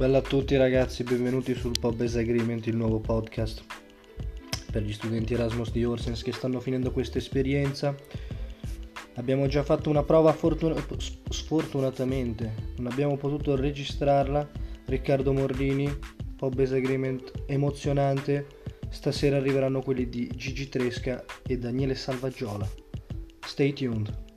Bella a tutti ragazzi, benvenuti sul Pobes Agreement, il nuovo podcast per gli studenti Erasmus di Orsens che stanno finendo questa esperienza. Abbiamo già fatto una prova fortuna- sfortunatamente, non abbiamo potuto registrarla. Riccardo Morlini, Pobes Agreement emozionante. Stasera arriveranno quelli di Gigi Tresca e Daniele Salvaggiola. Stay tuned.